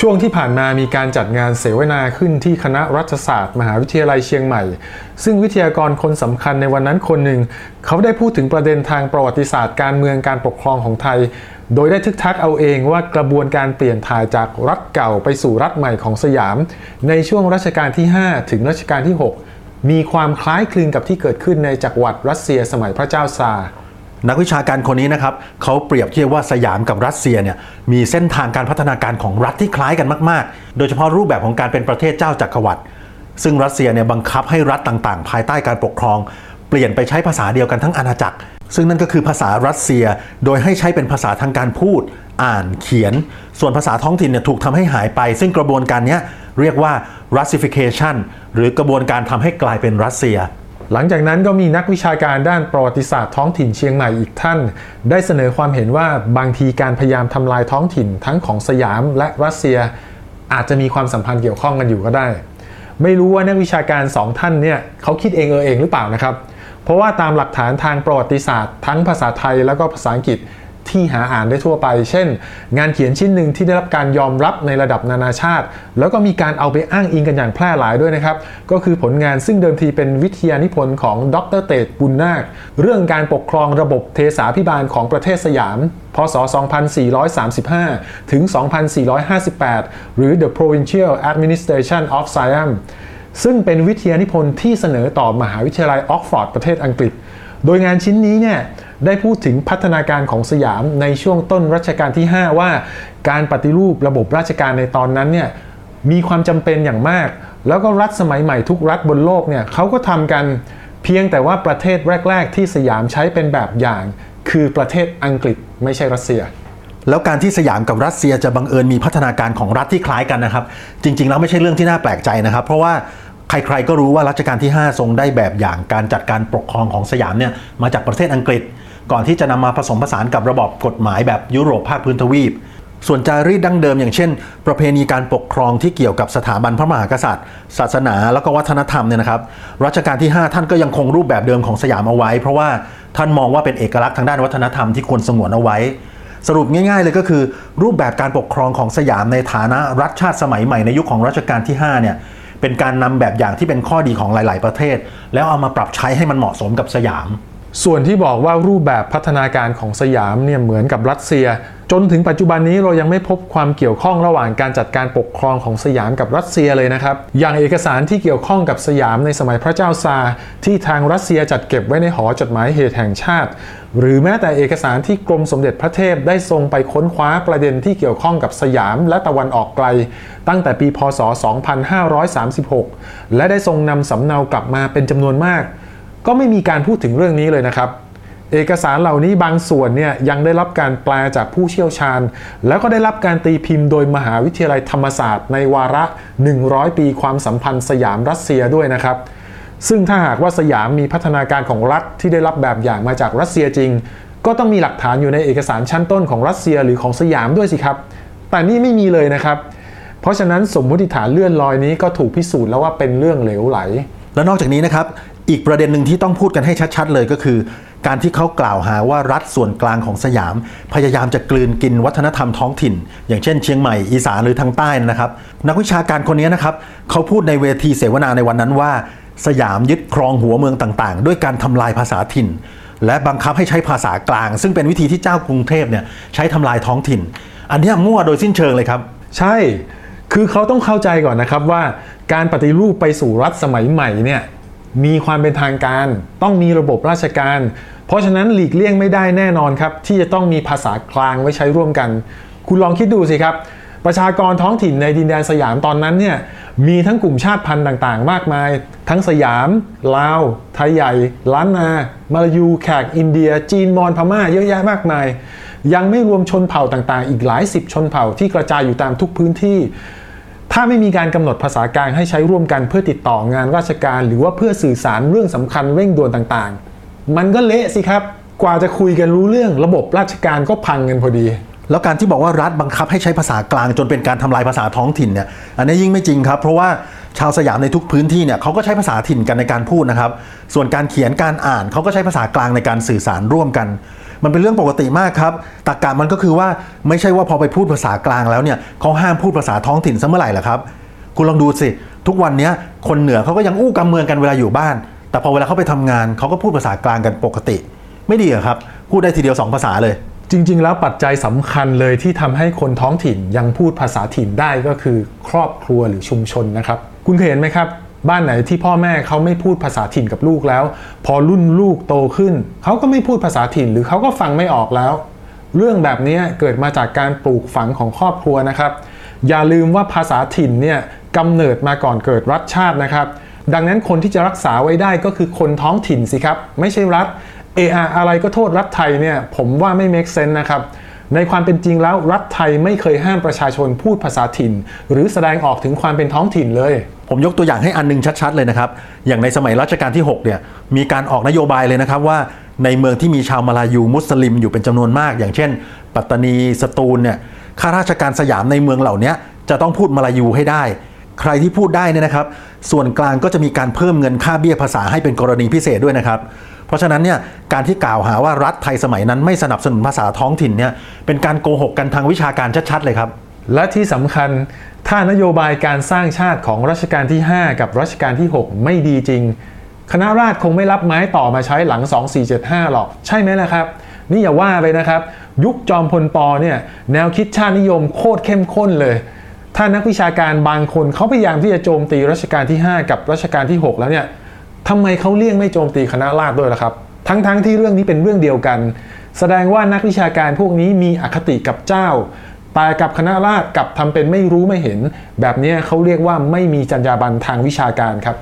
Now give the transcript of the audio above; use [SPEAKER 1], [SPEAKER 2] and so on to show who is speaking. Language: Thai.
[SPEAKER 1] ช่วงที่ผ่านมามีการจัดงานเสวนาขึ้นที่คณะรัฐศาสตร์ มหาวิทยาลัยเชียงใหม่ ซึ่งวิทยากรคนสำคัญในวันนั้นคนหนึ่ง เขาได้พูดถึงประเด็นทางประวัติศาสตร์การเมืองการปกครองของไทย โดยได้ทึกทักเอาเองว่ากระบวนการเปลี่ยนถ่ายจากรัฐเก่าไปสู่รัฐใหม่ของสยาม ในช่วงรัชกาลที่ 5 ถึงรัชกาลที่ 6 มีความคล้ายคลึงกับที่เกิดขึ้นในจักรวรรดิรัสเซียสมัยพระเจ้าซาร์
[SPEAKER 2] นักวิชาการคนนี้นะครับเขาเปรียบเทียบว่าสยามกับรัสเซียเนี่ยมีเส้นทางการพัฒนาการของรัฐที่คล้ายกันมากๆ โดยเฉพาะรูปแบบของการเป็นประเทศเจ้าจักรวรรดิซึ่งรัสเซียเนี่ยบังคับให้รัฐต่างๆ ภายใต้การปกครอง เปลี่ยนไปใช้ภาษาเดียวกันทั้งอาณาจักร ซึ่งนั่นก็คือภาษารัสเซียโดยให้ใช้เป็นภาษาทางการพูด อ่านเขียน ส่วนภาษาท้องถิ่นเนี่ยถูกทำให้หายไป ซึ่งกระบวนการนี้เรียกว่า Russification หรือกระบวนการทำให้กลายเป็นรัสเซีย
[SPEAKER 1] หลังจากนั้นก็มีนักวิชาการด้านประวัติศาสตร์ท้องถิ่นเชียงใหม่อีกท่าน ได้เสนอความเห็นว่าบางทีการพยายามทำลายท้องถิ่นทั้งของสยามและรัสเซีย อาจจะมีความสัมพันธ์เกี่ยวข้องกันอยู่ก็ได้ ไม่รู้ว่านักวิชาการสองท่านเนี่ยเขาคิดเองเออเองหรือเปล่านะครับ เพราะว่าตามหลักฐานทางประวัติศาสตร์ ทั้งภาษาไทยแล้วก็ภาษาอังกฤษ ที่หาอ่านได้ทั่วไป เช่น งานเขียนชิ้นหนึ่งที่ได้รับการยอมรับในระดับนานาชาติ แล้วก็มีการเอาไปอ้างอิงกันอย่างแพร่หลายด้วยนะครับ ก็คือผลงานซึ่งเดิมทีเป็นวิทยานิพนธ์ของดรเตดบุญนาค เรื่องการปกครองระบบเทสาพิบาลของประเทศสยาม พศ 2435 ถึง 2458 หรือ The Provincial Administration of Siam ซึ่งเป็นวิทยานิพนธ์ที่เสนอต่อมหาวิทยาลัยออกฟอร์ดประเทศอังกฤษ โดยงานชิ้นนี้เนี่ย ได้พูดถึงพัฒนาการของสยามในช่วงต้นรัชกาลที่ 5 ว่า การปฏิรูประบบราชการในตอนนั้นเนี่ยมีความจำเป็นอย่างมาก แล้วก็รัฐสมัยใหม่ทุกรัฐบนโลกเนี่ยเขาก็ทำกันเพียงแต่ว่าประเทศแรก ๆ ที่สยามใช้เป็นแบบอย่าง คือประเทศอังกฤษไม่ใช่รัสเซีย
[SPEAKER 2] แล้วการที่สยามกับรัสเซียจะบังเอิญมีพัฒนาการของรัฐที่คล้ายกันนะครับ จริง ๆ แล้วไม่ใช่เรื่องที่น่าแปลกใจนะครับ เพราะว่าใครๆก็รู้ว่ารัชกาลที่ 5 ทรงได้แบบอย่างการจัดการปกครองของสยามเนี่ยมาจากประเทศอังกฤษ ก่อนที่จะนำมาผสมผสานกับระบบกฎหมายแบบยุโรปภาคพื้นทวีป ส่วนจารีตดั้งเดิมอย่างเช่น ประเพณีการปกครองที่เกี่ยวกับสถาบันพระมหากษัตริย์ ศาสนาแล้วก็วัฒนธรรมเนี่ยนะครับรัชกาลที่ 5 ท่านก็ยังคงรูปแบบเดิมของสยามเอาไว้ เพราะว่าท่านมองว่าเป็นเอกลักษณ์ทางด้านวัฒนธรรมที่ควรสงวนเอาไว้สรุปง่ายๆเลยก็คือ รูปแบบการปกครองของสยามในฐานะรัฐชาติสมัยใหม่ในยุคของรัชกาลที่ 5 เนี่ยเป็นการนำแบบอย่างที่เป็นข้อดีของหลาย ๆ ประเทศ แล้วเอามาปรับใช้ให้มันเหมาะสมกับสยาม
[SPEAKER 1] ส่วนที่บอกว่ารูปแบบพัฒนาการของสยามเนี่ยเหมือนกับรัสเซีย จนถึงปัจจุบันนี้เรายังไม่พบความเกี่ยวข้องระหว่างการจัดการปกครองของสยามกับรัสเซียเลยนะครับ อย่างเอกสารที่เกี่ยวข้องกับสยามในสมัยพระเจ้าซาที่ทางรัสเซียจัดเก็บไว้ในหอจดหมายเหตุแห่งชาติ หรือแม้แต่เอกสารที่กรมสมเด็จพระเทพได้ทรงไปค้นคว้าประเด็นที่เกี่ยวข้องกับสยามและตะวันออกไกล ตั้งแต่ปีพศ 2536 และได้ทรงนำสำเนากลับมาเป็นจำนวนมาก ก็ไม่มีการพูดถึงเรื่องนี้เลยนะครับ เอกสารเหล่านี้บางส่วนเนี่ยยังได้รับการแปลจากผู้เชี่ยวชาญ แล้วก็ได้รับการตีพิมพ์โดยมหาวิทยาลัยธรรมศาสตร์ในวาระ 100 ปีความสัมพันธ์สยามรัสเซียด้วยนะครับซึ่งถ้าหากว่าสยามมีพัฒนาการของรัฐที่ได้รับแบบอย่างมาจากรัสเซียจริง ก็ต้องมีหลักฐานอยู่ในเอกสารชั้นต้นของรัสเซียหรือของสยามด้วยสิครับ แต่นี่ไม่มีเลยนะครับ เพราะฉะนั้นสมมติฐานเลื่อนลอยนี้ก็ถูกพิสูจน์แล้วว่าเป็นเรื่องเหลวไหล
[SPEAKER 2] แล้วนอกจากนี้นะครับ อีกประเด็นหนึ่งที่ต้องพูดกันให้ชัด ๆ เลยก็คือ การที่เขากล่าวหาว่ารัฐส่วนกลางของสยาม พยายามจะกลืนกินวัฒนธรรมท้องถิ่น อย่างเช่นเชียงใหม่อีสานหรือทางใต้นะครับ นักวิชาการคนนี้นะครับเขาพูดในเวทีเสวนาในวันนั้นว่า สยามยึดครองหัวเมืองต่างๆ ด้วยการทำลายภาษาถิ่น และบังคับให้ใช้ภาษากลาง ซึ่งเป็นวิธีที่เจ้ากรุงเทพเนี่ยใช้ทำลายท้องถิ่น อันนี้มั่วโดยสิ้นเชิงเลยครับ
[SPEAKER 1] ใช่คือเขาต้องเข้าใจก่อนนะครับว่าการปฏิรูปไปสู่รัฐสมัยใหม่เนี่ย มีความเป็นทางการ ต้องมีระบบราชการ เพราะฉะนั้นหลีกเลี่ยงไม่ได้แน่นอนครับ ที่จะต้องมีภาษากลางไว้ใช้ร่วมกัน คุณลองคิดดูสิครับ ประชากรท้องถิ่นในดินแดนสยามตอนนั้นเนี่ยมีทั้งกลุ่มชาติพันธุ์ต่างๆ มากมาย ทั้งสยามลาวไทยใหญ่ล้านนา มาลายูแขกอินเดีย จีนมอญพม่าเยอะแยะมากมาย ยังไม่รวมชนเผ่าต่างๆ อีกหลายสิบชนเผ่าที่กระจายอยู่ตามทุกพื้นที่ ถ้าไม่มีการกำหนดภาษากลางให้ใช้ร่วมกันเพื่อติดต่องานราชการ หรือว่าเพื่อสื่อสารเรื่องสำคัญเร่งด่วนต่างๆ มันก็เละสิครับ กว่าจะคุยกันรู้เรื่องระบบราชการก็พังกันพอดี
[SPEAKER 2] แล้วการที่บอกว่ารัฐบังคับให้ใช้ภาษากลางจนเป็นการทำลายภาษาท้องถิ่นเนี่ยอันนี้ยิ่งไม่จริงครับ เพราะว่าชาวสยามในทุกพื้นที่เนี่ยเขาก็ใช้ภาษาถิ่นกันในการพูดนะครับ ส่วนการเขียนการอ่านเขาก็ใช้ภาษากลางในการสื่อสารร่วมกัน มันเป็นเรื่องปกติมากครับตรกกะมันก็คือว่าไม่ใช่ว่าพอไปพูดภาษากลางแล้วเนี่ยเขาห้ามพูดภาษาท้องถิ่นซะเมื่อไหร่ล่ะครับ คุณลองดูสิ ทุกวันนี้คนเหนือเขาก็ยังอู้กำเมืองกันเวลาอยู่บ้าน แต่พอเวลาเขาไปทำงานเขาก็พูดภาษากลางกันปกติ ไม่ดีเหรอครับ พูดได้ทีเดียวสองภาษาเลย
[SPEAKER 1] จริง ๆ แล้วปัจจัยสำคัญเลยที่ทำให้คนท้องถิ่นยังพูดภาษาถิ่นได้ก็คือครอบครัวหรือชุมชนนะครับ คุณเคยเห็นไหมครับ บ้านไหนที่พ่อแม่เขาไม่พูดภาษาถิ่นกับลูกแล้ว พอรุ่นลูกโตขึ้น เขาก็ไม่พูดภาษาถิ่นหรือเขาก็ฟังไม่ออกแล้ว เรื่องแบบนี้เกิดมาจากการปลูกฝังของครอบครัวนะครับ อย่าลืมว่าภาษาถิ่นเนี่ยกำเนิดมาก่อนเกิดรัฐชาตินะครับ ดังนั้นคนที่จะรักษาไว้ได้ก็คือคนท้องถิ่นสิครับ ไม่ใช่รัฐเอออะไรก็โทษรัฐไทยเนี่ยผมว่าไม่ make sense นะครับ ในความเป็นจริงแล้วรัฐไทยไม่เคยห้ามประชาชนพูดภาษาถิ่น หรือแสดงออกถึงความเป็นท้องถิ่นเลย
[SPEAKER 2] ผมยกตัวอย่างให้อันหนึงชัดๆเลยนะครับ อย่างในสมัยรัชกาลที่6เนี่ยมีการออกนโยบายเลยนะครับว่าในเมืองที่มีชาวมาลายูมุสลิมอยู่เป็นจำนวนมาก อย่างเช่น ปัตตานีสตูลเนี่ยข้าราชการสยามในเมืองเหล่านี้จะต้องพูดมาลายูให้ได้ ใครที่พูดได้เนี่ยนะครับ ส่วนกลางก็จะมีการเพิ่มเงินค่าเบี้ยภาษาให้เป็นกรณีพิเศษด้วยนะครับ เพราะฉะนั้นเนี่ยการที่กล่าวหาว่ารัฐไทยสมัยนั้นไม่สนับสนุนภาษาท้องถิ่นเนี่ยเป็นการโกหกกันทางวิชาการชัดๆเลยครับ
[SPEAKER 1] และที่สำคัญถ้านโยบายการสร้างชาติของรัชกาลที่ 5 กับรัชกาลที่ 6 ไม่ดีจริง คณะราษฎรคงไม่รับไม้ต่อมาใช้หลัง 2475 หรอก ใช่ไหมล่ะครับ นี่อย่าว่าไปนะครับ ยุคจอมพลปเนี่ยแนวคิดชาตินิยมโคตรเข้มข้นเลยถ้านักวิชาการบางคนเขาพยายามที่จะโจมตีรัชกาลที่ 5 กับรัชกาลที่ 6 แล้วเนี่ย ทำไมเขาเลี่ยงไม่โจมตีคณะราษฎรด้วยล่ะครับ ทั้งๆทที่เรื่องนี้เป็นเรื่องเดียวกัน แสดงว่านักวิชาการพวกนี้มีอคติกับเจ้าแต่กับคณะราษฎรกลับทำเป็นไม่รู้ไม่เห็น แบบนี้เขาเรียกว่าไม่มีจรรยาบรรณทางวิชาการครับ